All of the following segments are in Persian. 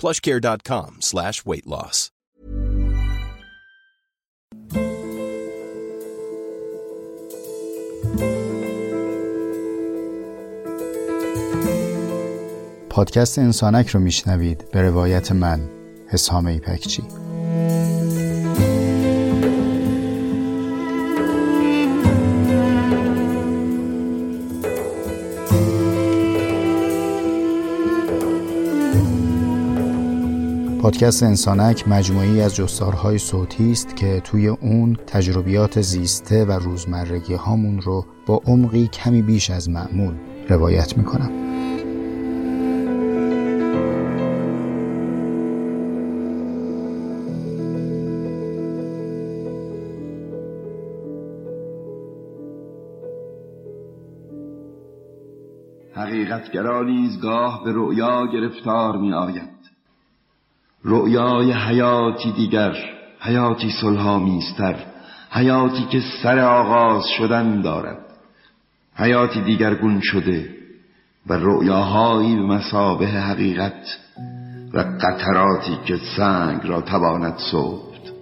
plushcare.com slash weight loss. پادکست انسانک رو میشنوید به روایت من حسام ایپکچی پادکست انسانک مجموعی از جستارهای صوتی است که توی اون تجربیات زیسته و روزمرگی هامون رو با عمقی کمی بیش از معمول روایت می‌کنم. حقیقتگرا نیز گاه به رؤیا گرفتار می آید رؤیای حیاتی دیگر حیاتی صلحآمیزتر حیاتی که سر آغاز شدن دارد. حیاتی دیگرگون شده و رؤیاهایی به مسابه حقیقت و قطراتی که سنگ را تواند صفت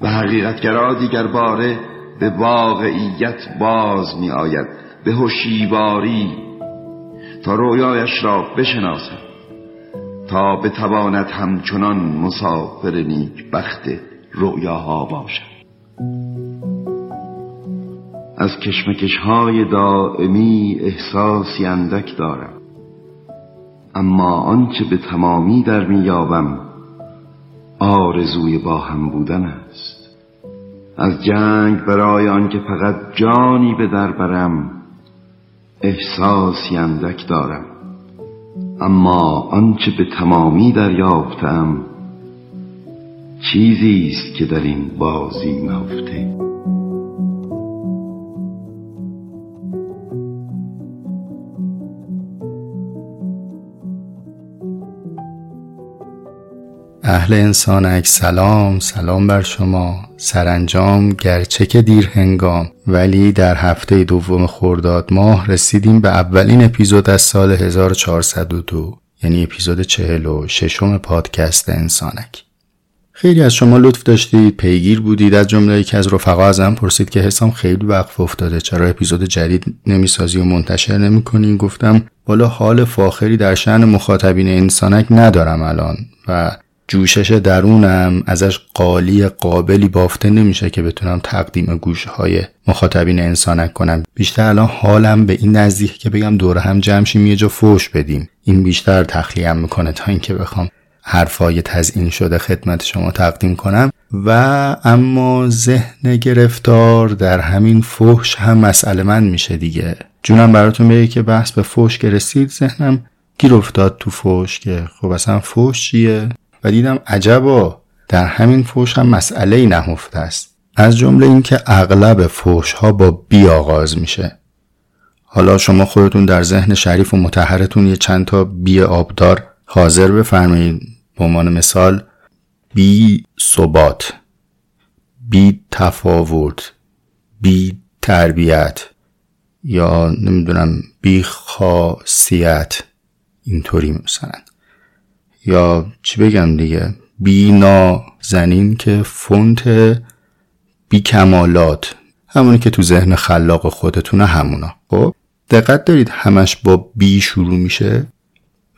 و حقیقتگرا دیگر باره به واقعیت باز می آید به هوشیواری تا رویایش را بشناسد. تا بتواند همچنان مسافر نیک بخت رؤیاها باشد. از کشمکش های دائمی احساسی اندک دارم. اما آنچه به تمامی در میابم آرزوی با هم بودن است. از جنگ برای آنکه فقط جانی به در برم احساسی اندک دارم. اما آنچه به تمامی دریافتم چیزی است که در این بازی نهفته. اهل انسانک سلام سلام بر شما. سرانجام گرچه که دیر هنگام ولی در هفته دوم خرداد ماه رسیدیم به اولین اپیزود از سال 1402 یعنی اپیزود 46 پادکست انسانک. خیلی از شما لطف داشتید پیگیر بودید از جمله یکی از رفقا ازم پرسید که حسام خیلی وقف افتاده چرا اپیزود جدید نمی‌سازی و منتشر نمی‌کنی؟ گفتم بالا حال فاخری در شعن مخاطبین انسانک ندارم الان و جوشش درونم ازش قالی قابلی بافته نمیشه که بتونم تقدیم گوش های مخاطبین انسانک کنم بیشتر الان حالم به این نزدیک که بگم دور هم جمشیم یه جا فوش بدیم. این بیشتر تخلیم می‌کنه تا اینکه بخوام حرفای تزیین شده خدمت شما تقدیم کنم. و اما ذهن گرفتار در همین فحش هم مسئله من میشه دیگه. جونم براتون بگه که بحث به فحش که رسید ذهنم گیر افتاد تو فحش که خب اصلا فحش چیه؟ و دیدم عجبا در همین فوش هم مسئله ای نهفته است. از جمله اینکه اغلب فوش ها با بی آغاز میشه. حالا شما خودتون در ذهن شریف و متحرتون یه چند تا بی آبدار حاضر بفرمایید. به عنوان مثال بی ثبات بی تفاوت بی تربیت یا نمی‌دونم بی خاصیت. اینطوری مثلا. یا چی بگم دیگه؟ بی نازنین که فونت بی کمالات همونی که تو ذهن خلاق خودتونه همونا. خب؟ دقت دارید همش با بی شروع میشه؟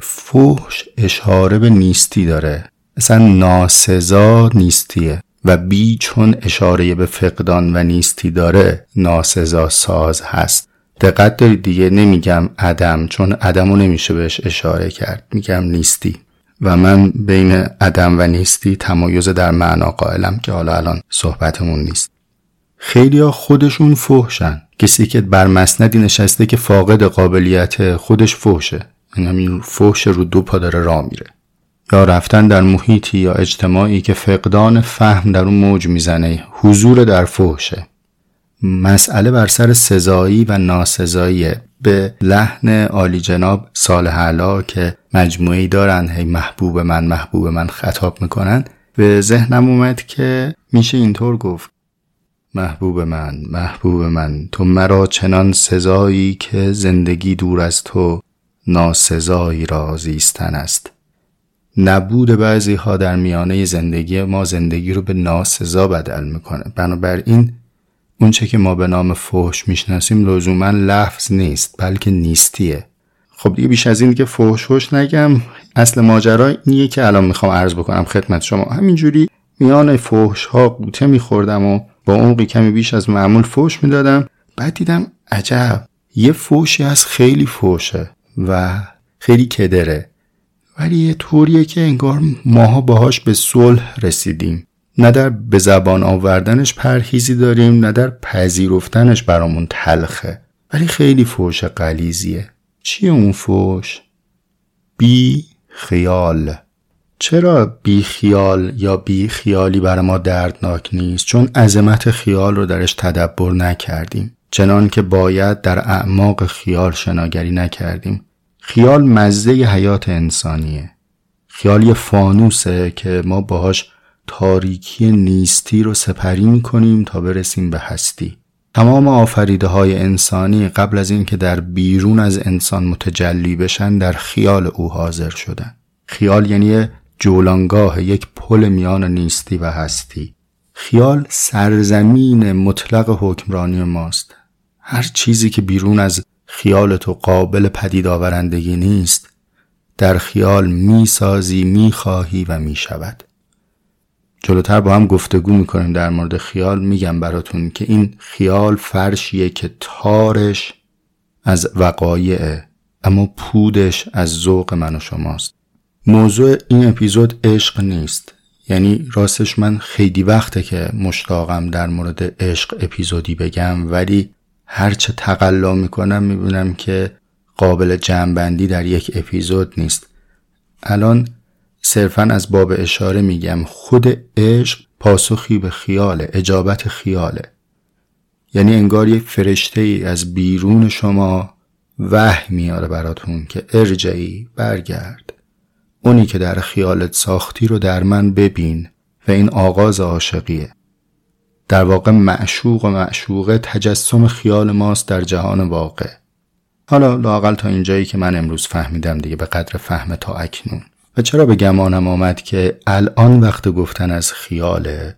فحش اشاره به نیستی داره. اصلا ناسزا نیستیه. و بی چون اشاره به فقدان و نیستی داره ناسزا ساز هست. دقت دارید دیگه؟ نمیگم عدم چون عدم رو نمیشه بهش اشاره کرد. میگم نیستی. و من بین عدم و نیستی تمایز در معنا قائلم که حالا الان صحبتمون نیست. خیلی ها خودشون فحشن. کسی که بر مسندی نشسته که فاقد قابلیت خودش فحشه. این همین فحش رو دو پا داره راه میره. یا رفتن در محیطی یا اجتماعی که فقدان فهم در اون موج می‌زنه. حضور در فحشه. مسئله بر سر سزایی و ناسزایی. به لحن عالی جناب صالح علا که مجموعی دارن هی محبوب من محبوب من خطاب می‌کنن به ذهنم اومد که میشه اینطور گفت. محبوب من محبوب من تو مرا چنان سزایی که زندگی دور از تو ناسزایی را زیستن است. نبود بعضی ها در میانه زندگی ما زندگی رو به ناسزا بدل می‌کنه. بنابراین اونچه که ما به نام فحش می‌شناسیم لزوما لفظ نیست بلکه نیستیه. خب دیگه بیش از این که فحش نگم اصل ماجرا اینیه که الان می‌خوام عرض بکنم خدمت شما. همینجوری میان فحش ها قوطه میخوردم و با عمقی کمی بیش از معمول فحش می‌دادم. بعد دیدم عجب یه فوشی از خیلی فوشه و خیلی کدره. ولی یه طوریه که انگار ماها باهاش به صلح رسیدیم. نه در به زبان آوردنش پرهیزی داریم نه در پذیرفتنش برامون تلخه. ولی خیلی فوش قلیزیه چیه اون فوش؟ بی خیال. چرا بی خیال یا بی خیالی برای ما دردناک نیست؟ چون عظمت خیال رو درش تدبر نکردیم. چنان که باید در اعماق خیال شناگری نکردیم. خیال مزه حیات انسانیه. خیال یه فانوسه که ما باهاش تاریکی نیستی رو سپری می‌کنیم تا برسیم به هستی. تمام آفریده های انسانی قبل از اینکه در بیرون از انسان متجلی بشن در خیال او حاضر شدن. خیال یعنی جولانگاه یک پل میان نیستی و هستی. خیال سرزمین مطلق حکمرانی ماست. هر چیزی که بیرون از خیال تو قابل پدید آورندگی نیست در خیال می‌سازی می‌خواهی و می‌شود. جلوتر با هم گفتگو می‌کنیم در مورد خیال میگم براتون که این خیال فرشیه که تارش از وقایعه اما پودش از ذوق من و شماست. موضوع این اپیزود عشق نیست. یعنی راستش من خیلی وقته که مشتاقم در مورد عشق اپیزودی بگم ولی هرچه تقلا می‌کنم می‌بینم که قابل جمعبندی در یک اپیزود نیست. الان صرفا از باب اشاره میگم خود عشق پاسخی به خیاله اجابت خیاله. یعنی انگار یک فرشته ای از بیرون شما وحی میاره براتون که ارجعی برگرد. اونی که در خیالت ساختی رو در من ببین و این آغاز عاشقیه. در واقع معشوق و معشوقه تجسم خیال ماست در جهان واقع. حالا لاقل تا اینجایی که من امروز فهمیدم دیگه به قدر فهم تا اکنون. و چرا به گمانم آمد که الان وقت گفتن از خیاله؟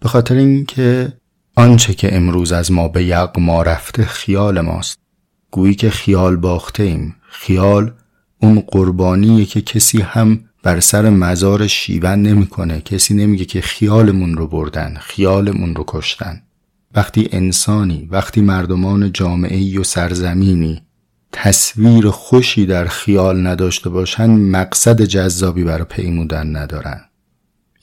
به خاطر اینکه آنچه که امروز از ما به یغما رفته خیال ماست. گویی که خیال باخته ایم خیال اون قربانیه که کسی هم بر سر مزار شیون نمی‌کنه. کسی نمیگه که خیالمون رو بردن خیالمون رو کشتن. وقتی انسانی وقتی مردمان جامعه و سرزمینی تصویر خوشی در خیال نداشته باشن مقصد جذابی برای پیمودن ندارن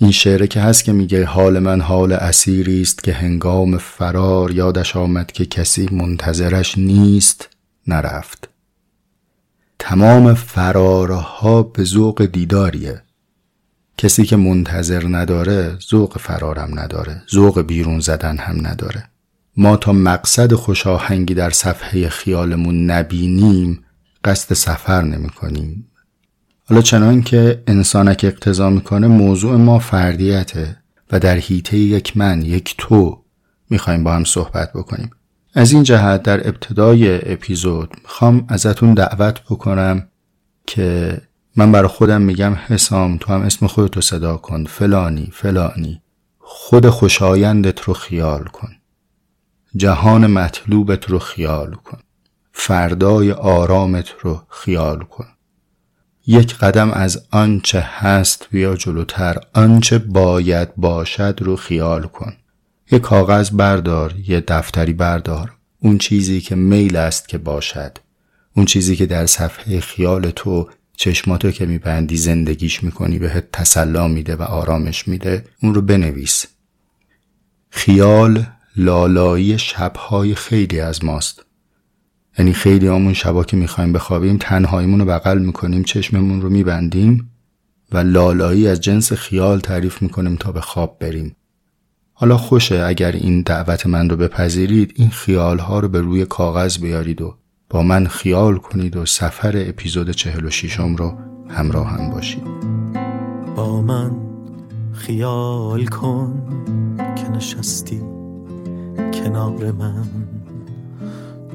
این شعره که هست که میگه حال من حال اسیری است که هنگام فرار یادش آمد که کسی منتظرش نیست نرفت. تمام فرارها به ذوق دیداریه. کسی که منتظر نداره ذوق فرارم نداره ذوق بیرون زدن هم نداره. ما تا مقصد خوشاهنگی در صفحه خیالمون نبینیم قصد سفر نمی کنیم حالا چنان که انسانک اقتضا می‌کنه موضوع ما فردیته و در حیطه یک من یک تو می‌خوایم با هم صحبت بکنیم. از این جهت در ابتدای اپیزود می‌خوام ازتون دعوت بکنم که من برای خودم میگم حسام تو هم اسم خودتو صدا کن. فلانی فلانی. خود خوشایندت رو خیال کن. جهان مطلوبت رو خیال کن. فردای آرامت رو خیال کن. یک قدم از آنچه هست بیا جلوتر آنچه باید باشد رو خیال کن. یه کاغذ بردار یه دفتری بردار. اون چیزی که میل است که باشد. اون چیزی که در صفحه خیال تو چشماتو که میبندی زندگیش می‌کنی بهت تسلا میده و آرامش میده اون رو بنویس. خیال لالایی شبهای خیلی از ماست. یعنی خیلی همون شبا که می‌خوایم بخوابیم تنهاییمون رو بغل می‌کنیم چشممون رو میبندیم و لالایی از جنس خیال تعریف می‌کنیم تا به خواب بریم. حالا خوشه اگر این دعوت من رو بپذیرید این خیال ها رو به روی کاغذ بیارید و با من خیال کنید و سفر اپیزود چهل و شیشم رو همراه هم باشید. با من خیال کن که نشستی. کنار من.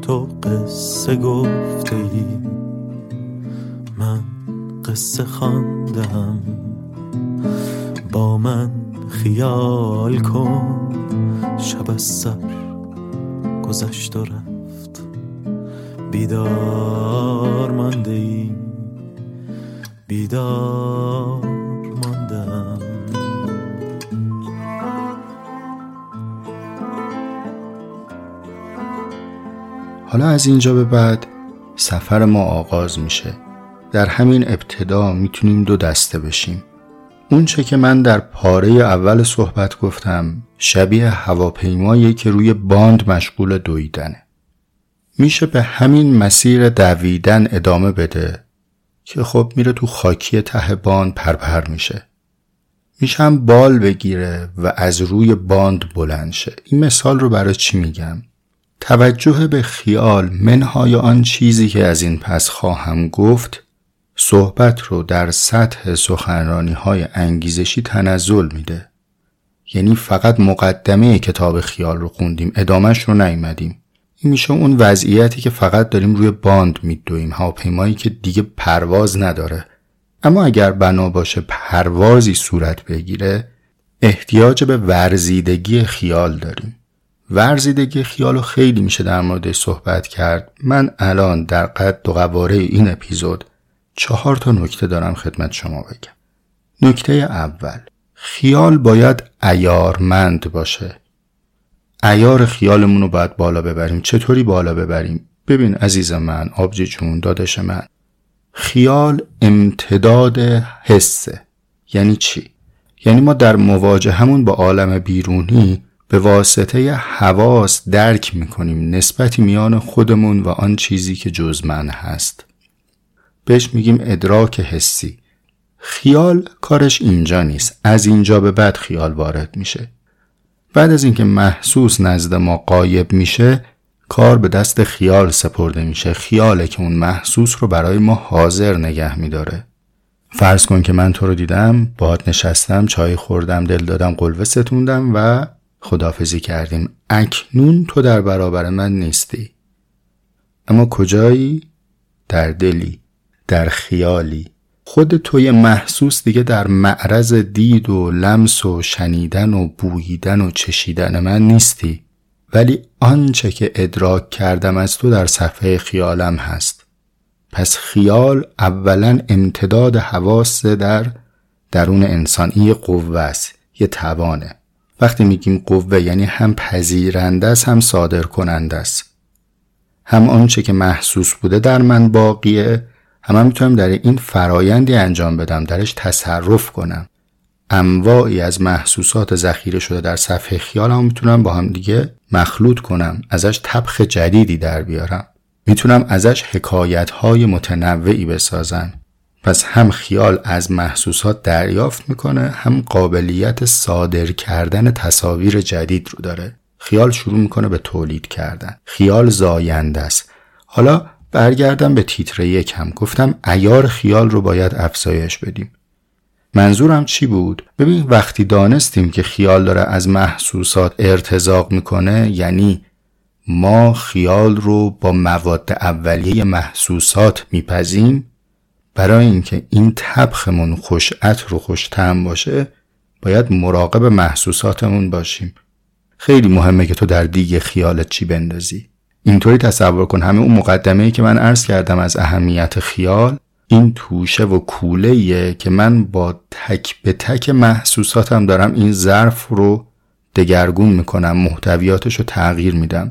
تو قصه گفته من قصه خواندم. با من خیال کن شب از سر گذشت و رفت. بیدار مانده ای بیدار حالا از اینجا به بعد سفر ما آغاز میشه. در همین ابتدا می‌تونیم دو دسته بشیم. اونچه که من در پاره اول صحبت گفتم شبیه هواپیمایی که روی باند مشغول دویدنه. میشه به همین مسیر دویدن ادامه بده که خب میره تو خاکی ته باند پرپر میشه. میشه هم بال بگیره و از روی باند بلند شه. این مثال رو برای چی میگم؟ توجه به خیال منهای آن چیزی که از این پس خواهم گفت صحبت رو در سطح سخنرانی های انگیزشی تنزل میده. یعنی فقط مقدمه کتاب خیال رو خوندیم ادامش رو نیمدیم این میشه اون وضعیتی که فقط داریم روی باند میدویم هواپیمایی که دیگه پرواز نداره. اما اگر بنا باشه پروازی صورت بگیره احتیاج به ورزیدگی خیال داریم. ورزیدگی خیال خیلی میشه در مورد صحبت کرد. من الان در قد و قواره این اپیزود چهار تا نکته دارم خدمت شما بگم. نکته اول خیال باید ایارمند باشه. ایار خیالمون رو باید بالا ببریم. چطوری بالا ببریم؟ ببین عزیز من آبجی جون دادش من. خیال امتداد حسه. یعنی چی؟ یعنی ما در مواجهمون با عالم بیرونی به واسطه حواس درک می‌کنیم نسبتی میان خودمون و آن چیزی که جز من هست. بهش میگیم ادراک حسی. خیال کارش اینجا نیست. از اینجا به بعد خیال وارد میشه. بعد از اینکه محسوس نزد ما قایب میشه کار به دست خیال سپرده میشه. خیاله که اون محسوس رو برای ما حاضر نگه میداره. فرض کن که من تو رو دیدم باهات نشستم چای خوردم دل دادم قلوه ستوندم و خدافزی کردیم. اکنون تو در برابر من نیستی. اما کجایی؟ در دلی در خیالی. خود توی محسوس دیگه در معرض دید و لمس و شنیدن و بوییدن و چشیدن من نیستی. ولی آنچه که ادراک کردم از تو در صفحه خیالم هست. پس خیال اولا امتداد حواس در درون انسان یه قوه است. یه توانه. وقتی میگیم قوه یعنی هم پذیرنده است هم صادر کننده است. هم آنچه که محسوس بوده در من باقیه. هم, هم می‌تونم در این فرایندی انجام بدم درش تصرف کنم. انواعی از محسوسات ذخیره شده در صفحه خیالم می‌تونم با هم دیگه مخلوط کنم ازش طبخ جدیدی در بیارم. می‌تونم ازش حکایت های متنوعی بسازم. پس هم خیال از محسوسات دریافت می‌کنه هم قابلیت صادر کردن تصاویر جدید رو داره. خیال شروع می‌کنه به تولید کردن. خیال زاینده است. حالا برگردم به تیتر یکم. گفتم ایار خیال رو باید افزایش بدیم. منظورم چی بود؟ ببین وقتی دانستیم که خیال داره از محسوسات ارتزاق می‌کنه یعنی ما خیال رو با مواد اولیه محسوسات میپزیم برای اینکه این تبخمون و خوش تم باشه باید مراقب محسوساتمون باشیم. خیلی مهمه که تو در دیگه خیالت چی بندازی. اینطوری تصور کن همه اون مقدمه ای که من عرض کردم از اهمیت خیال این توشه و کوله که من با تک به تک محسوساتم دارم این ظرف رو دگرگون می‌کنم محتویاتش رو تغییر میدم.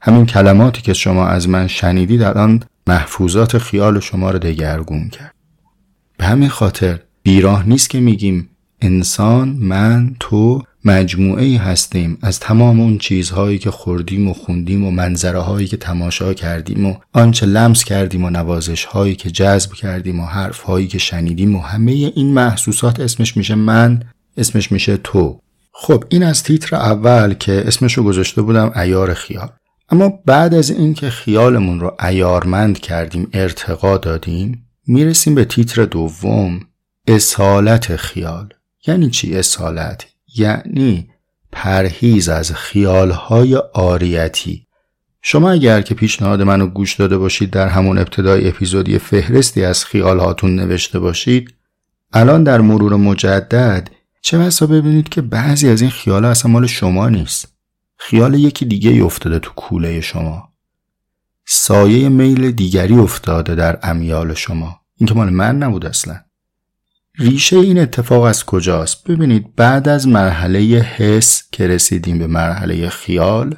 همین کلماتی که شما از من شنیدید الان محفوظات خیال شما رو دگرگون کرد. به همین خاطر بیراه نیست که میگیم انسان من تو مجموعه ای هستیم از تمام اون چیزهایی که خوردیم و خوندیم و منظره هایی که تماشا کردیم و آنچه لمس کردیم و نوازش هایی که جذب کردیم و حرف هایی که شنیدیم و همه این محسوسات اسمش میشه من اسمش میشه تو. خب این از تیتر اول که اسمش رو گذاشته بودم ایار خیال. اما بعد از اینکه خیالمون رو ایارمند کردیم ارتقا دادیم می‌رسیم به تیتر دوم اصالت خیال. یعنی چی اصالت؟ یعنی پرهیز از خیالهای آریتی. شما اگر که پیشنهاد منو گوش داده باشید در همون ابتدای اپیزودی فهرستی از خیالهاتون نوشته باشید الان در مرور مجدد چه بسا ببینید که بعضی از این خیال اصلا مال شما نیست. خیال یکی دیگه افتاده تو کوله شما. سایه میل دیگری افتاده در امیال شما. این که مال من نبود اصلا. ریشه این اتفاق از کجاست؟ ببینید بعد از مرحله حس که رسیدیم به مرحله خیال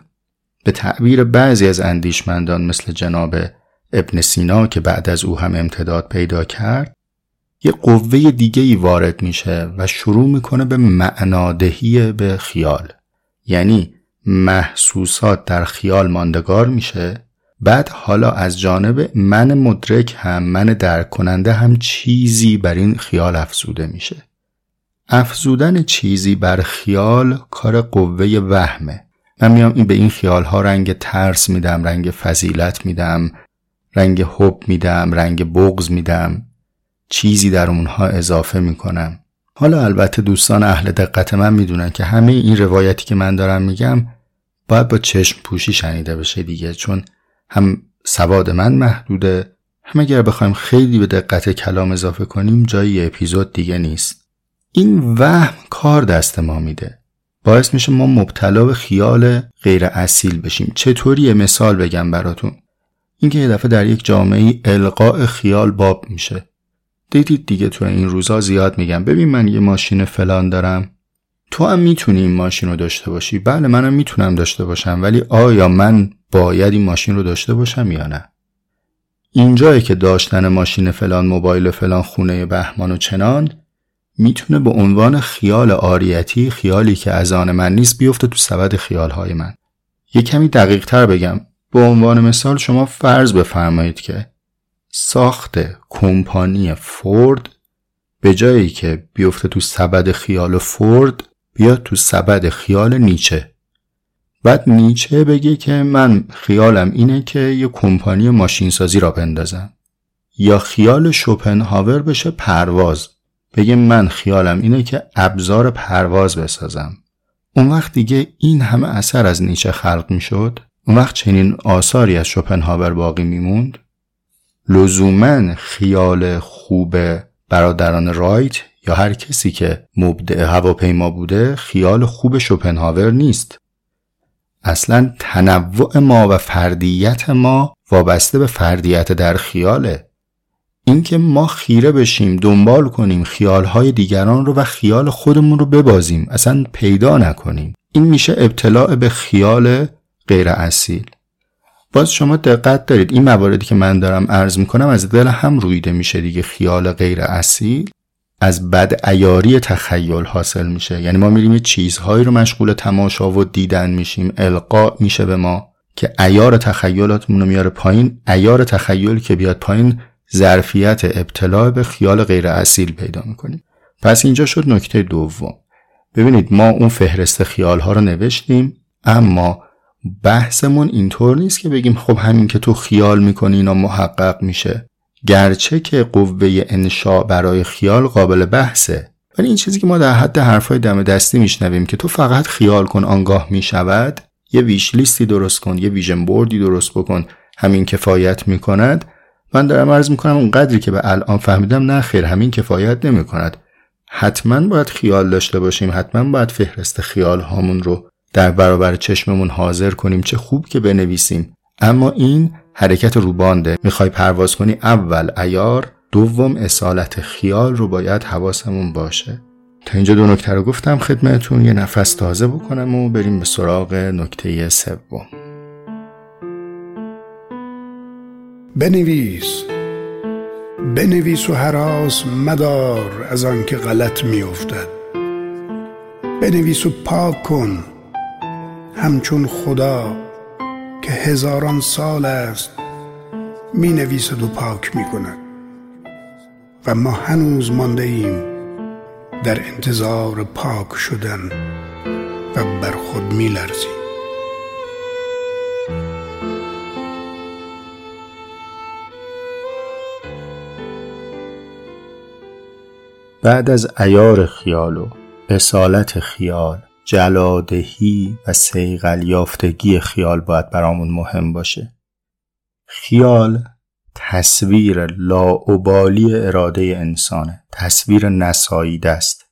به تعبیر بعضی از اندیشمندان مثل جناب ابن سینا که بعد از او هم امتداد پیدا کرد یه قوه دیگه ای وارد میشه و شروع می‌کنه به معنادهی به خیال. یعنی محسوسات در خیال ماندگار میشه؟ بعد حالا از جانب من مدرک هم من درک کننده هم چیزی بر این خیال افزوده میشه. افزودن چیزی بر خیال کار قوه وهمه. من میام این به این خیال ها رنگ ترس میدم رنگ فضیلت میدم رنگ حب میدم رنگ بغز میدم. چیزی در اونها اضافه می‌کنم. حالا البته دوستان اهل دقت من می‌دونن که همه این روایتی که من دارم میگم باید با چشم پوشی شنیده بشه دیگه چون هم سواد من محدوده هم اگر بخوایم خیلی به دقت کلام اضافه کنیم جایی اپیزود دیگه نیست. این وهم کار دست ما میده. باعث میشه ما مبتلا به خیال غیر اصیل بشیم. چطوری مثال بگم براتون. اینکه یه دفعه در یک جامعه القاء خیال باب میشه. دیدید دیگه تو این روزا زیاد میگم. ببین من یه ماشین فلان دارم. تو هم می‌تونی این ماشین رو داشته باشی؟ بله منم می‌تونم داشته باشم. ولی آیا من باید این ماشین رو داشته باشم یا نه؟ اینجایی که داشتن ماشین فلان موبایل فلان خونه بهمان و چنان می‌تونه به عنوان خیال آریتی خیالی که از آن من نیست بیفته تو سبد خیالهای من. یه کمی دقیق تر بگم. به عنوان مثال شما فرض بفرمایید که ساخت کمپانی فورد به جایی که بیفته تو سبد خیال فورد بیاد تو سبد خیال نیچه. بعد نیچه بگه که من خیالم اینه که یه کمپانی ماشینسازی را بندازم. یا خیال شوپنهاور بشه پرواز. بگه من خیالم اینه که ابزار پرواز بسازم. اون وقت دیگه این همه اثر از نیچه خلق می شد اون وقت چنین آثاری از شوپنهاور باقی میموند. لزوما خیال خوب برادران رایت یا هر کسی که مبدع هواپیما بوده خیال خوب شوپنهاور نیست. اصلا تنوع ما و فردیت ما وابسته به فردیت در خیاله. اینکه ما خیره بشیم دنبال کنیم خیالهای دیگران رو و خیال خودمون رو ببازیم اصلا پیدا نکنیم. این میشه ابتلاع به خیال غیر اصیل. باز شما دقت دارید. این مواردی که من دارم عرض می‌کنم از دل هم رویده میشه دیگه. خیال غیر اصیل از بد ایاری تخیل حاصل میشه. یعنی ما میریم چیزهایی رو مشغول تماشا و دیدن میشیم. القا میشه به ما که ایار تخیلاتمون رو میاره پایین. ایار تخیل که بیاد پایین ظرفیت ابتلاع به خیال غیر اصیل پیدا می‌کنیم پس اینجا شد نکته دوم. ببینید ما اون فهرست خیال ها رو نوشتیم اما بحثمون اینطور نیست که بگیم خب همین که تو خیال می‌کنی اینا محقق میشه. گرچه که قوه انشاء برای خیال قابل بحثه. ولی این چیزی که ما در حد حرفای دم دستی میشنویم که تو فقط خیال کن آنگاه می‌شود یه ویش لیستی درست کن یه ویژن بوردی درست بکن همین کفایت می‌کند. من دارم عرض می‌کنم اون قدری که به الان فهمیدم نه خیر همین کفایت نمی‌کند. حتما باید خیال داشته باشیم حتما باید فهرست خیال هامون رو در برابر چشممون حاضر کنیم چه خوب که بنویسیم. اما این حرکت روبانده می‌خوای پرواز کنی اول ایار دوم اصالت خیال رو باید حواسمون باشه. تا اینجا دو نکته رو گفتم خدمتون. یه نفس تازه بکنم و بریم به سراغ نکته سوم. بنویس. بنویس و حراس مدار از آنکه غلط میافتد. بنویس و پاک کن. همچون خدا که هزاران سال است می نویسد و پاک می کند و ما هنوز مانده ایم در انتظار پاک شدن و بر خود می لرزیم بعد از ایار خیال و اصالت خیال جلادهی و سیغل یافتگی خیال باید برامون مهم باشه. خیال تصویر لاعبالی اراده انسانه تصویر نساییده است.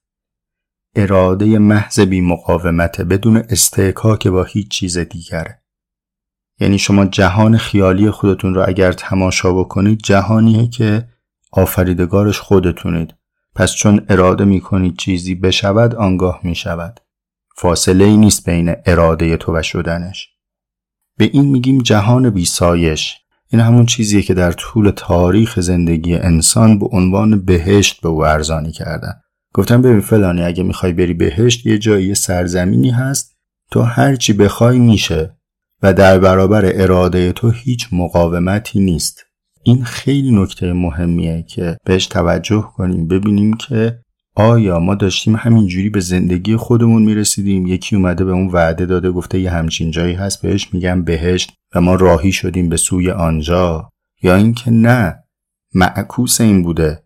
اراده محض بی مقاومته بدون استحکاک با هیچ چیز دیگره. یعنی شما جهان خیالی خودتون رو اگر تماشا بکنید جهانیه که آفریدگارش خودتونید. پس چون اراده می‌کنید چیزی بشود آنگاه می‌شود. فاصله ای نیست بین اراده تو و شدنش. به این میگیم جهان بیسایش این همون چیزیه که در طول تاریخ زندگی انسان به عنوان بهشت به او ارزانی کردن. گفتم ببین فلانی اگه می‌خوای بری بهشت یه جایی سرزمینی هست. تو هرچی بخوای میشه. و در برابر اراده تو هیچ مقاومتی نیست. این خیلی نکته مهمیه که بهش توجه کنیم. ببینیم که آیا ما داشتیم همینجوری به زندگی خودمون می‌رسیدیم؟ یکی اومده به اون وعده داده گفته یه همچین جایی هست بهش میگم بهشت و ما راهی شدیم به سوی آنجا. یا اینکه نه معکوس این بوده.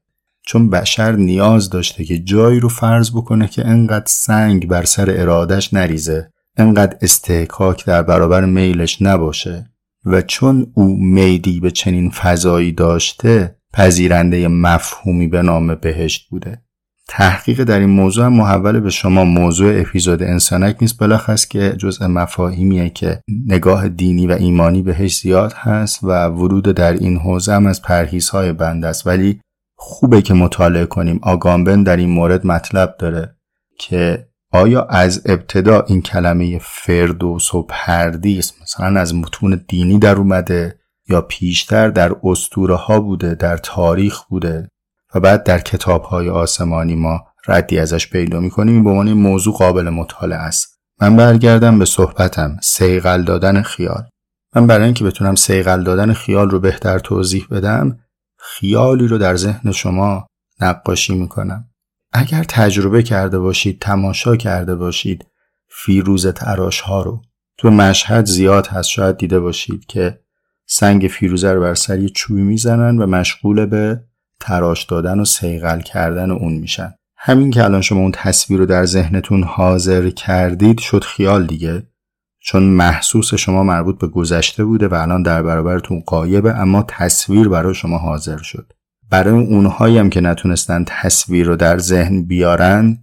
چون بشر نیاز داشته که جایی رو فرض بکنه که انقدر سنگ بر سر ارادش نریزه انقدر استحکاک در برابر میلش نباشه. و چون او میدی به چنین فضایی داشته پذیرنده مفهومی به نام بهشت بوده. تحقیق در این موضوع هم محول به شما موضوع اپیزود انسانک نیست. بلخص که جزء مفاهیمیه که نگاه دینی و ایمانی بهش زیاد هست و ورود در این حوزه هم از پرهیزهای بند است. ولی خوبه که مطالعه کنیم. آگامبن در این مورد مطلب داره که آیا از ابتدا این کلمه فردوس و پردیس مثلا از متون دینی در اومده یا پیشتر در استوره ها بوده در تاریخ بوده؟ و بعد در کتاب های آسمانی ما ردی ازش پیدا می‌کنیم به عنوان موضوع قابل مطالعه است. من برگردم به صحبتم. سیغل دادن خیال. من برای اینکه بتونم سیغل دادن خیال رو بهتر توضیح بدم خیالی رو در ذهن شما نقاشی می‌کنم. اگر تجربه کرده باشید تماشا کرده باشید فیروز تراش ها رو. تو مشهد زیاد هست. شاید دیده باشید که سنگ فیروزه رو بر سر چوبی می‌زنن و مشغول به تراش دادن و سیغل کردن اون میشن. همین که الان شما اون تصویر رو در ذهنتون حاضر کردید شد خیال دیگه. چون محسوس شما مربوط به گذشته بوده و الان در برابرتون قایبه اما تصویر برای شما حاضر شد. برای اونهایی هم که نتونستن تصویر رو در ذهن بیارن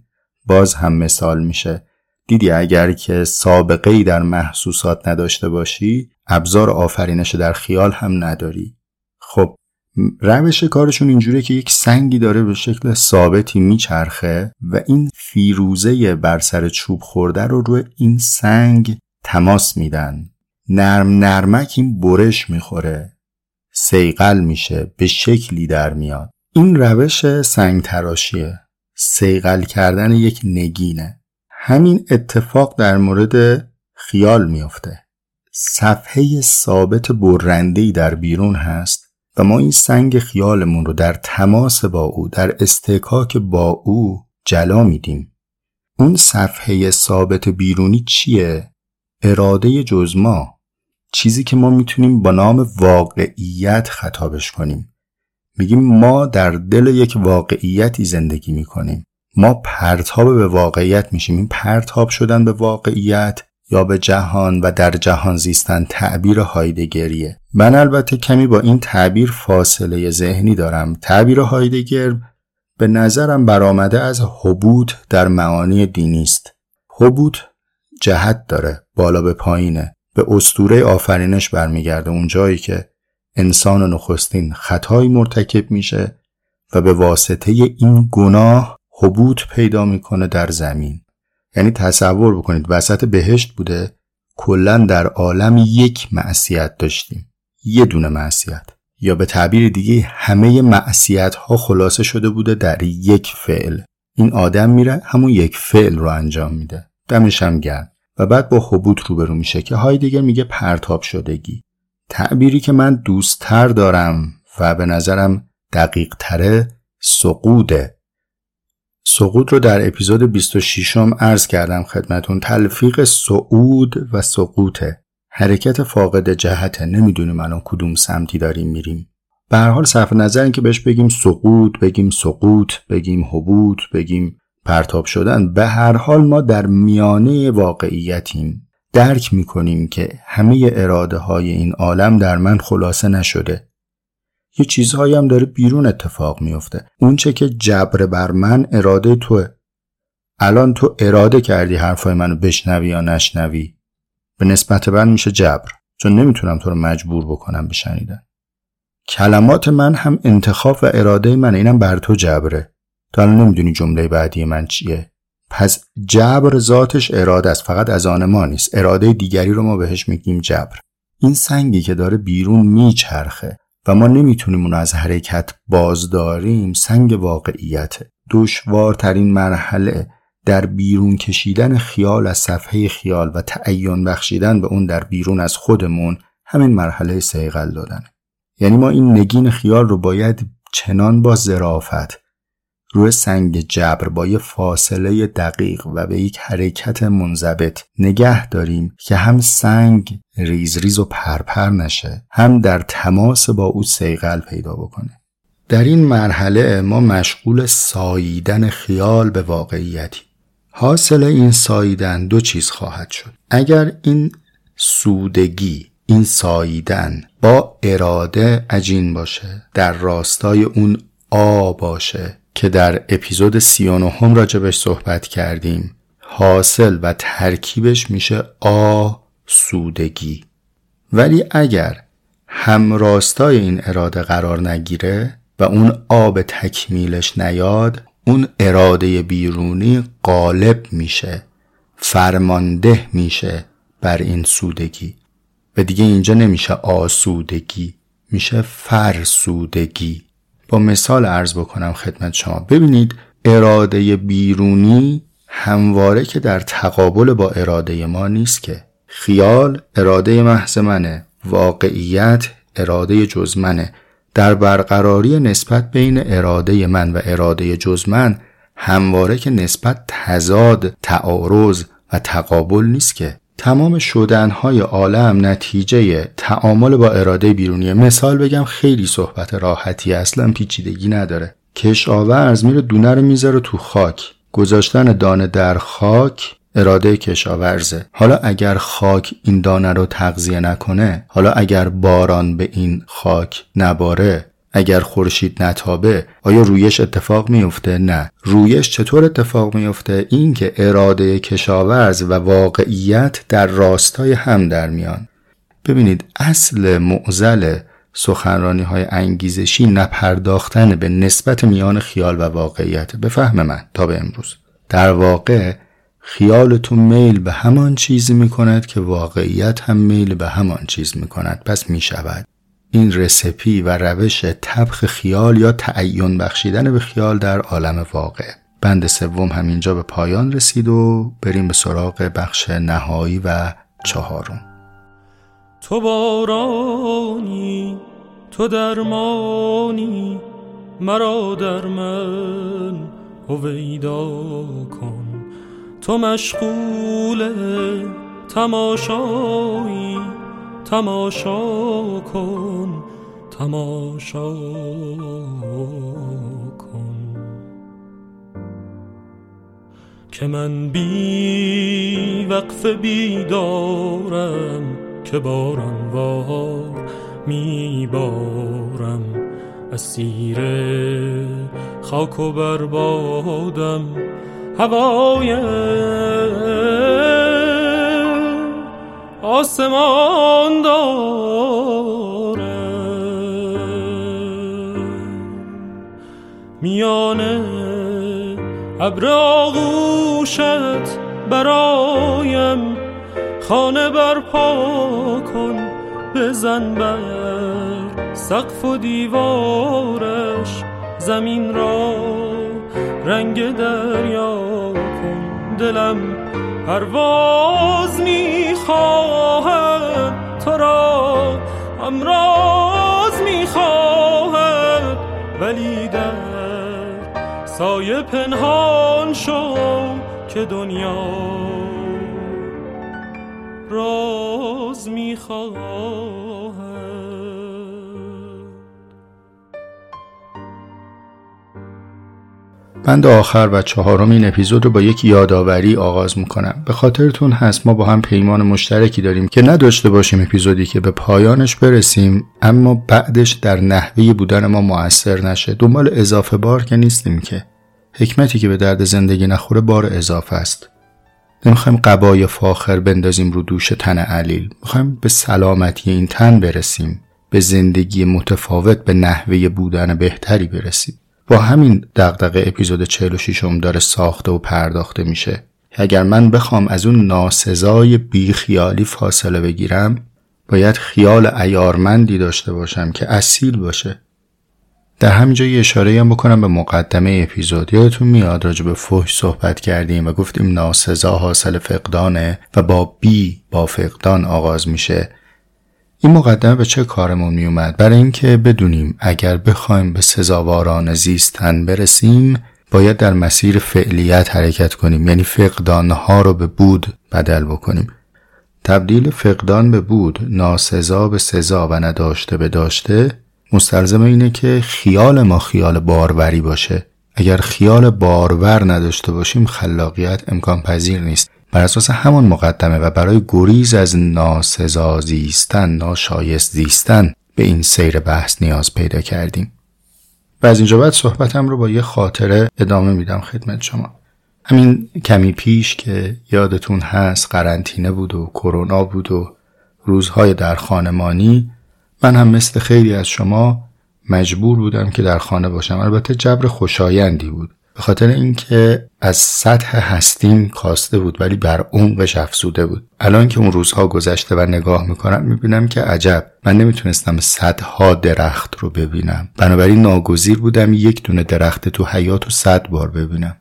باز هم مثال میشه. دیدی اگر که سابقه ای در محسوسات نداشته باشی ابزار آفرینش در خیال هم نداری. خب روش کارشون اینجوره که یک سنگی داره به شکل ثابتی میچرخه و این فیروزه بر سر چوب خورده رو روی این سنگ تماس میدن. نرم نرمک این برش می‌خوره. سیقل میشه به شکلی در میاد. این روش سنگ تراشیه سیقل کردن یک نگینه. همین اتفاق در مورد خیال میافته. صفحه ثابت برندهی در بیرون هست. و ما این سنگ خیالمون رو در تماس با او در استحکاک با او جلا میدیم. اون صفحه ثابت بیرونی چیه؟ اراده جز ما. چیزی که ما می‌تونیم با نام واقعیت خطابش کنیم. میگیم ما در دل یک واقعیتی زندگی می‌کنیم. ما پرتاب به واقعیت میشیم. این پرتاب شدن به واقعیت یا به جهان و در جهان زیستن تعبیر هایدگریه. من البته کمی با این تعبیر فاصله ذهنی دارم. تعبیر هایدگر به نظرم برآمده از حبوط در معانی دینی است. حبوط جهت داره بالا به پایینه. به استوره آفرینش برمیگرده اون جایی که انسان نخستین خطایی مرتکب میشه و به واسطه این گناه حبوط پیدا می‌کنه در زمین. یعنی تصور بکنید وسط بهشت بوده کلا در عالم یک معصیت داشتیم. یه دونه معصیت. یا به تعبیر دیگه همه معصیت ها خلاصه شده بوده در یک فعل. این آدم میره همون یک فعل رو انجام میده. دمش هم گرم. و بعد با حبوط روبرو میشه که های دیگه میگه پرتاب شدگی. تعبیری که من دوستتر دارم و به نظرم دقیق تره سقوده سقوط رو در اپیزود 26 م عرض کردم خدمتون. تلفیق سعود و سقوطه. حرکت فاقد جهته نمی‌دونیم الان کدوم سمتی داریم میریم. به هر حال صرف نظر که بهش بگیم سقوط بگیم سقوط بگیم حبوط بگیم پرتاب شدن به هر حال ما در میانه واقعیتیم. درک می‌کنیم که همه اراده های این عالم در من خلاصه نشده. یه چیزهایی هم داره بیرون اتفاق میفته اونچه که جبر بر من اراده توه. الان تو اراده کردی حرفای منو بشنوی یا نشنوی؟ به نسبت من میشه جبر. چون نمی‌تونم تو رو مجبور بکنم به شنیدن کلمات من هم انتخاب و اراده من اینم بر تو جبره. تو الان نمی‌دونی جمله بعدی من چیه. پس جبر ذاتش اراده است. فقط از آن ما نیست. اراده دیگری رو ما بهش میگیم جبر. این سنگی که داره بیرون میچرخه و ما نمی‌تونیم اون از حرکت بازداریم سنگ واقعیته. دشوارترین مرحله در بیرون کشیدن خیال از صفحه خیال و تعین بخشیدن به اون در بیرون از خودمون همین مرحله سیقل دادنه یعنی ما این نگین خیال رو باید چنان با زرافت روی سنگ جبر با یه فاصله دقیق و به یک حرکت منضبط نگه داریم که هم سنگ ریز ریز و پرپر نشه هم در تماس با او سیقل پیدا بکنه. در این مرحله ما مشغول ساییدن خیال به واقعیتی حاصل این ساییدن دو چیز خواهد شد. اگر این سودگی این ساییدن با اراده عجین باشه در راستای اون آ باشه که در اپیزود 39 هم راجبش صحبت کردیم حاصل و ترکیبش میشه آسودگی ولی اگر هم راستای این اراده قرار نگیره و اون آب تکمیلش نیاد اون اراده بیرونی غالب میشه فرمانده میشه بر این سودگی. و دیگه اینجا نمیشه آسودگی میشه فرسودگی. با مثال عرض بکنم خدمت شما. ببینید اراده بیرونی همواره که در تقابل با اراده ما نیست که. خیال اراده محض منه واقعیت اراده جز منه. در برقراری نسبت بین اراده من و اراده جز من همواره که نسبت تضاد تعارض و تقابل نیست که. تمام شدنهای عالم نتیجه تعامل با اراده بیرونی. مثال بگم خیلی صحبت راحتی اصلا پیچیدگی نداره. کشاورز میره دونه رو می‌ذاره تو خاک. گذاشتن دانه در خاک اراده کشاورزه. حالا اگر خاک این دانه رو تغذیه نکنه حالا اگر باران به این خاک نباره اگر خورشید نتابه آیا رویش اتفاق میفته نه. رویش چطور اتفاق میفته این که اراده کشاورز و واقعیت در راستای هم در میان. ببینید اصل معزل سخنرانی های انگیزشی نپرداختن به نسبت میان خیال و واقعیت. به فهم من تا به امروز. در واقع خیالتون میل به همان چیزی می کند که واقعیت هم میل به همان چیز می کند پس می شود این رسپی و روش تبخ خیال یا تعین بخشیدن به خیال در عالم واقع. بند سوم همینجا به پایان رسید و بریم به سراغ بخش نهایی و چهارم. تو بارانی تو درمانی مرا در من هویدا کن. تو مشغول تماشایی تماشا کن تماشا کن. که من بی وقف بیدارم که باران وار میبارم. اسیر خاک و بربادم هوای آسمان داره. میانه ابر آغوشت برایم. خانه برپا کن بزن بر سقف و دیوارش. زمین را رنگ دریا کن دلم. پرواز می‌خواهد تو را. امراض می‌خواهد ولی در سایه پنهان شو که دنیا راز می‌خواهد بند آخر و چهارمین اپیزود رو با یک یادآوری آغاز می‌کنم. به خاطرتون هست ما با هم پیمان مشترکی داریم که نداشته باشیم اپیزودی که به پایانش برسیم اما بعدش در نحوه بودن ما موثر نشه. دنبال اضافه بار که نیستیم که. حکمتی که به درد زندگی نخوره بار اضافه است. نمی‌خوایم قبای فاخر بندازیم رو دوش تن علیل. می‌خوایم به سلامتی این تن برسیم. به زندگی متفاوت به نحوه بودن بهتری برسیم. با همین دغدغه اپیزود 46 م داره ساخته و پرداخته میشه. اگر من بخوام از اون ناسزای بیخیالی فاصله بگیرم باید خیال ایارمندی داشته باشم که اصیل باشه. در همینجا یه اشاره هم بکنم به مقدمه اپیزود. یادتون میاد راجع به فحش صحبت کردیم و گفتیم ناسزا حاصل فقدانه و با بی با فقدان آغاز میشه. این مقدمه به چه کارمون میومد؟ برای اینکه بدونیم اگر بخوایم به سزاواران زیستن برسیم باید در مسیر فعلیت حرکت کنیم. یعنی فقدانها رو به بود بدل بکنیم. تبدیل فقدان به بود ناسزا به سزا و نداشته به داشته مستلزم اینه که خیال ما خیال باروری باشه. اگر خیال بارور نداشته باشیم خلاقیت امکان پذیر نیست. بر اساس همان مقدمه و برای گریز از ناسزا زیستن ناشایست زیستن به این سیر بحث نیاز پیدا کردیم. و از اینجا بعد صحبتم رو با یه خاطره ادامه میدم خدمت شما. همین کمی پیش که یادتون هست قرنطینه بود و کرونا بود و روزهای در خانمانی من هم مثل خیلی از شما مجبور بودم که در خانه باشم. البته جبر خوشایندی بود. به خاطر اینکه از سطح هستیم کاسته بود ولی بر عمقش افزوده بود. الان که اون روزها گذشته و نگاه می‌کنم می‌بینم که عجب. من نمی‌تونستم صدها درخت رو ببینم. بنابراین ناگزیر بودم یک دونه درخت تو حیات و صد بار ببینم.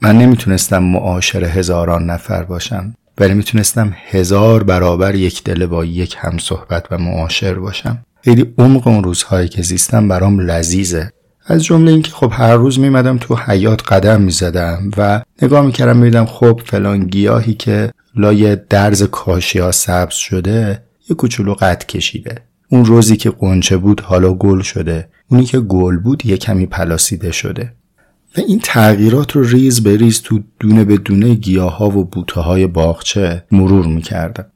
من نمی‌تونستم معاشر هزاران نفر باشم ولی می‌تونستم هزار برابر یک دل با یک هم صحبت و معاشر باشم. خیلی عمق اون روزهایی که زیستم برام لذیذه. از جمله اینکه خب هر روز میمدم تو حیات قدم می‌زدم و نگاه می‌کردم میدم خب فلان گیاهی که لای درز کاشیا سبز شده یه کوچولو قد کشیده. اون روزی که قنچه بود حالا گل شده. اونی که گل بود یه کمی پلاسیده شده. و این تغییرات رو ریز به ریز تو دونه به دونه گیاه ها و بوته های باغچه مرور می‌کردم.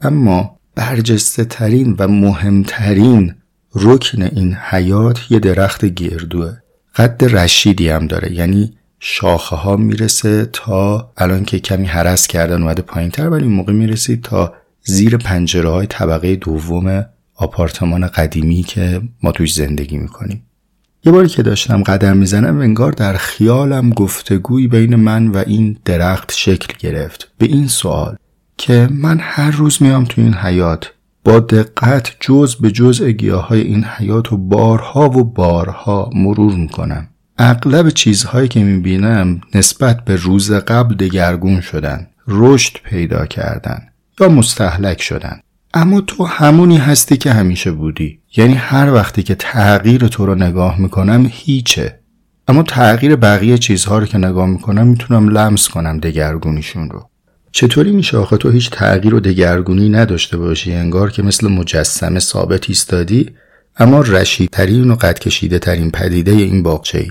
اما برجسته ترین و مهمترین رکن این حیات یه درخت گردوه. قد رشیدی هم داره. یعنی شاخه ها می‌رسه تا الان که کمی حرس کردن اومده پایین تر ولی این موقع می‌رسید تا زیر پنجره های طبقه دوم آپارتمان قدیمی که ما توش زندگی می‌کنیم. یه باری که داشتم قدم می‌زنم انگار در خیالم گفتگوی بین من و این درخت شکل گرفت. به این سوال که من هر روز میام تو این حیات با دقت جز به جز های این حیات و بارها و بارها مرور می‌کنم. اغلب چیزهایی که می‌بینم نسبت به روز قبل دگرگون شدن رشد پیدا کردن یا مستحلک شدن. اما تو همونی هستی که همیشه بودی. یعنی هر وقتی که تغییر تو رو نگاه می‌کنم هیچه. اما تغییر بقیه چیزها رو که نگاه می‌کنم می‌تونم لمس کنم دگرگونیشون رو. چطوری میشه آخه تو هیچ تغییر و دگرگونی نداشته باشی انگار که مثل مجسمه ثابت ایستادی اما رشیدترین و قد کشیده ترین پدیده این باغچه ای.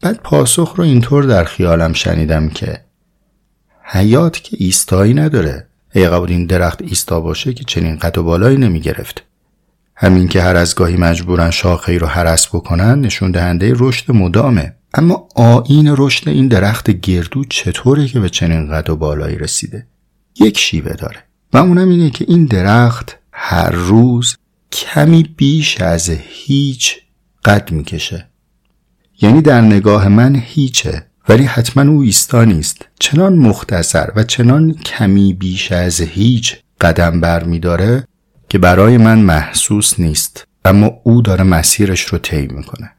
بعد پاسخ رو اینطور در خیالم شنیدم که حیات که ایستایی نداره ای قبول این درخت ایستا باشه که چنین قد و بالایی نمی گرفت. همین که هر از گاهی مجبورن شاخه رو حرس بکنن نشون دهنده رشد مدامه اما آین رشد این درخت گردو چطوره که به چنین قد و بالایی رسیده؟ یک شیوه داره و اونم اینه که این درخت هر روز کمی بیش از هیچ قد می‌کشه. یعنی در نگاه من هیچه ولی حتما او ایستا نیست. چنان مختصر و چنان کمی بیش از هیچ قدم بر میداره که برای من محسوس نیست. اما او داره مسیرش رو طی می‌کنه.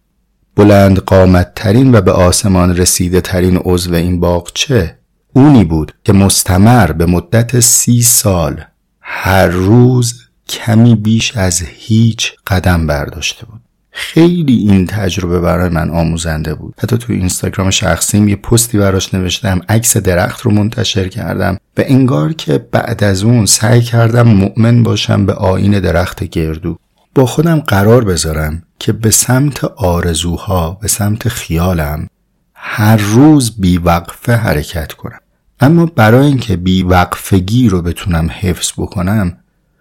بلند قامت ترین و به آسمان رسیده ترین عضو این باغچه اونی بود که مستمر به مدت سی سال هر روز کمی بیش از هیچ قدم برداشته بود. خیلی این تجربه برای من آموزنده بود. حتی تو اینستاگرام شخصیم یه پستی براش نوشتم عکس درخت رو منتشر کردم و انگار که بعد از اون سعی کردم مؤمن باشم به آین درخت گردو. با خودم قرار بذارم که به سمت آرزوها به سمت خیالم هر روز بیوقفه حرکت کنم. اما برای اینکه بیوقفگی رو بتونم حفظ بکنم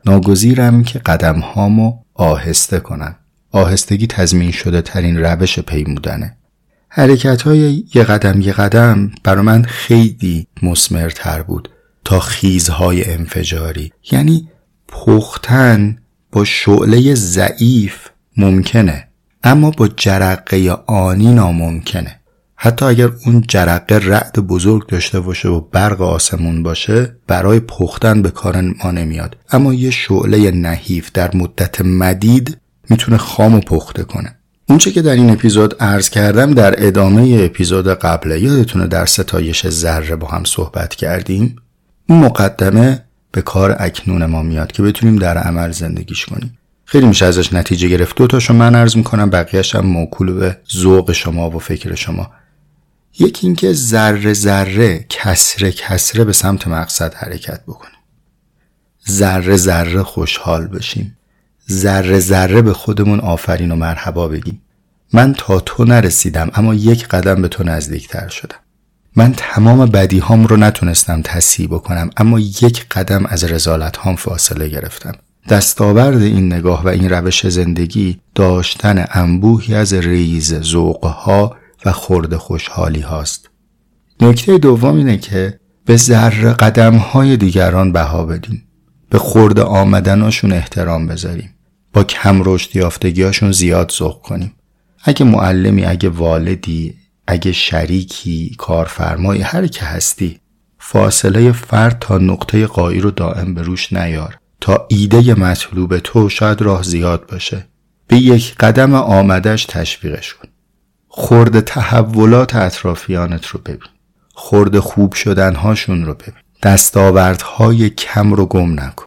ناگزیرم که قدم هامو آهسته کنم. آهستگی تضمین شده ترین روش پیمودنه. حرکت های یه قدم یه قدم برای من خیلی مسمرتر بود. تا خیزهای انفجاری. یعنی پختن با شعله ضعیف ممکنه. اما با جرقه آنی ناممکنه. حتی اگر اون جرقه رعد بزرگ داشته باشه و برق آسمون باشه برای پختن به کار ما نمیاد. اما یه شعله نحیف در مدت مدید می‌تونه خام و پخته کنه. اونچه که در این اپیزود عرض کردم در ادامه اپیزود قبله یادتونه در ستایش ذره با هم صحبت کردیم؟ مقدمه به کار اکنون ما میاد که بتونیم در عمل زندگیش کنیم. خیلی میشه ازش نتیجه گرفت. دو تاشو من عرض می‌کنم بقیهش هم موکول به ذوق شما و فکر شما. یکی اینکه ذره ذره کسره کسره به سمت مقصد حرکت بکنیم. ذره ذره خوشحال بشیم. ذره ذره به خودمون آفرین و مرحبا بگیم. من تا تو نرسیدم اما یک قدم به تو نزدیکتر شدم. من تمام بدی هام رو نتونستم تصحیح بکنم اما یک قدم از رزالت هام فاصله گرفتم. دستاورد این نگاه و این روش زندگی داشتن انبوهی از ریز ذوقها و خورد خوشحالی هاست. نکته دوم اینه که به ذره قدم های دیگران بها بدیم. به خورد آمدناشون احترام بذاریم. با کم رشد یافتگیاشون زیاد ذوق کنیم. اگه معلمی اگه والدی اگه شریکی کارفرمایی هر که هستی فاصله فرد تا نقطه قایی رو دائم به روش نیار. تا ایده مطلوب تو شاید راه زیاد باشه. به یک قدم آمدش تشویقش کن. خورد تحولات اطرافیانت رو ببین. خورد خوب شدنهاشون رو ببین. دستاوردهای کم رو گم نکن.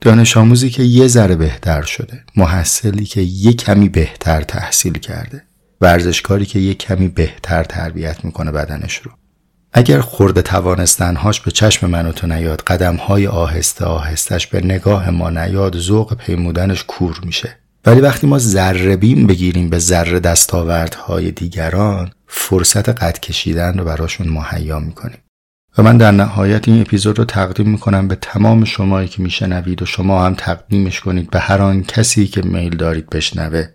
دانش آموزی که یه ذره بهتر شده محصلی که یه کمی بهتر تحصیل کرده ورزشکاری که یه کمی بهتر تربیت می‌کنه بدنش رو. اگر خورده توانستنهاش به چشم من و تو نیاد قدمهای آهسته آهستش به نگاه ما نیاد ذوق پیمودنش کور میشه. ولی وقتی ما ذره بیم بگیریم به ذره دستاوردهای دیگران فرصت قد کشیدن رو براشون مهیا می‌کنیم. و من در نهایت این اپیزود رو تقدیم می‌کنم به تمام شمایی که میشنوید و شما هم تقدیمش کنید به هر آن کسی که میل دارید بشنوه.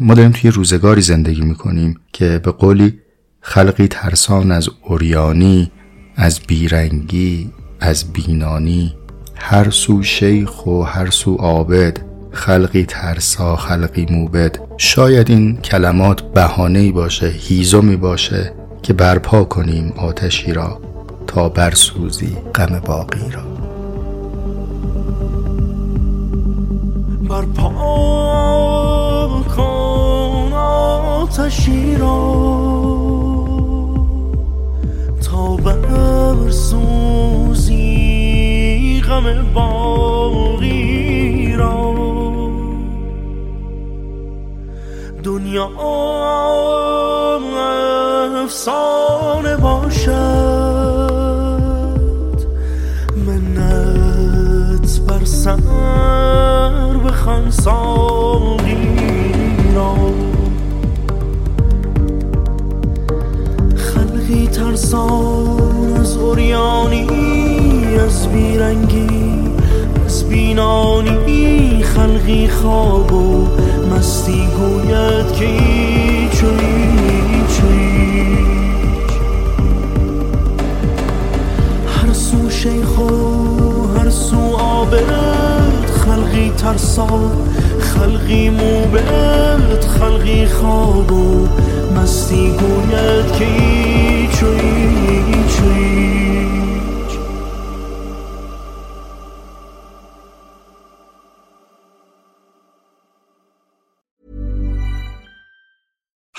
ما داریم توی روزگاری زندگی می‌کنیم که به قولی خلقی ترسان از اوریانی از بیرنگی از بینانی. هر سو شیخ و هر سو عابد خلقی ترسا خلقی موبد. شاید این کلمات بهانه‌ای باشه هیزمی باشه که برپا کنیم آتشی را تا برسوزی غم باقی را. برپا کن آتشی را. تا برسوزی غم باقی را. دنیا افسانه باشد. منت بر سر بخوان ساقی را. ترسان از اوریانی از بیرنگی از بینانی خلقی خواب و مستی گوید که ایچوی هر سو شیخ و هر سو آبد خلقی ترسان خلقی موبد خلقی خواب و مستی گوید که ایچ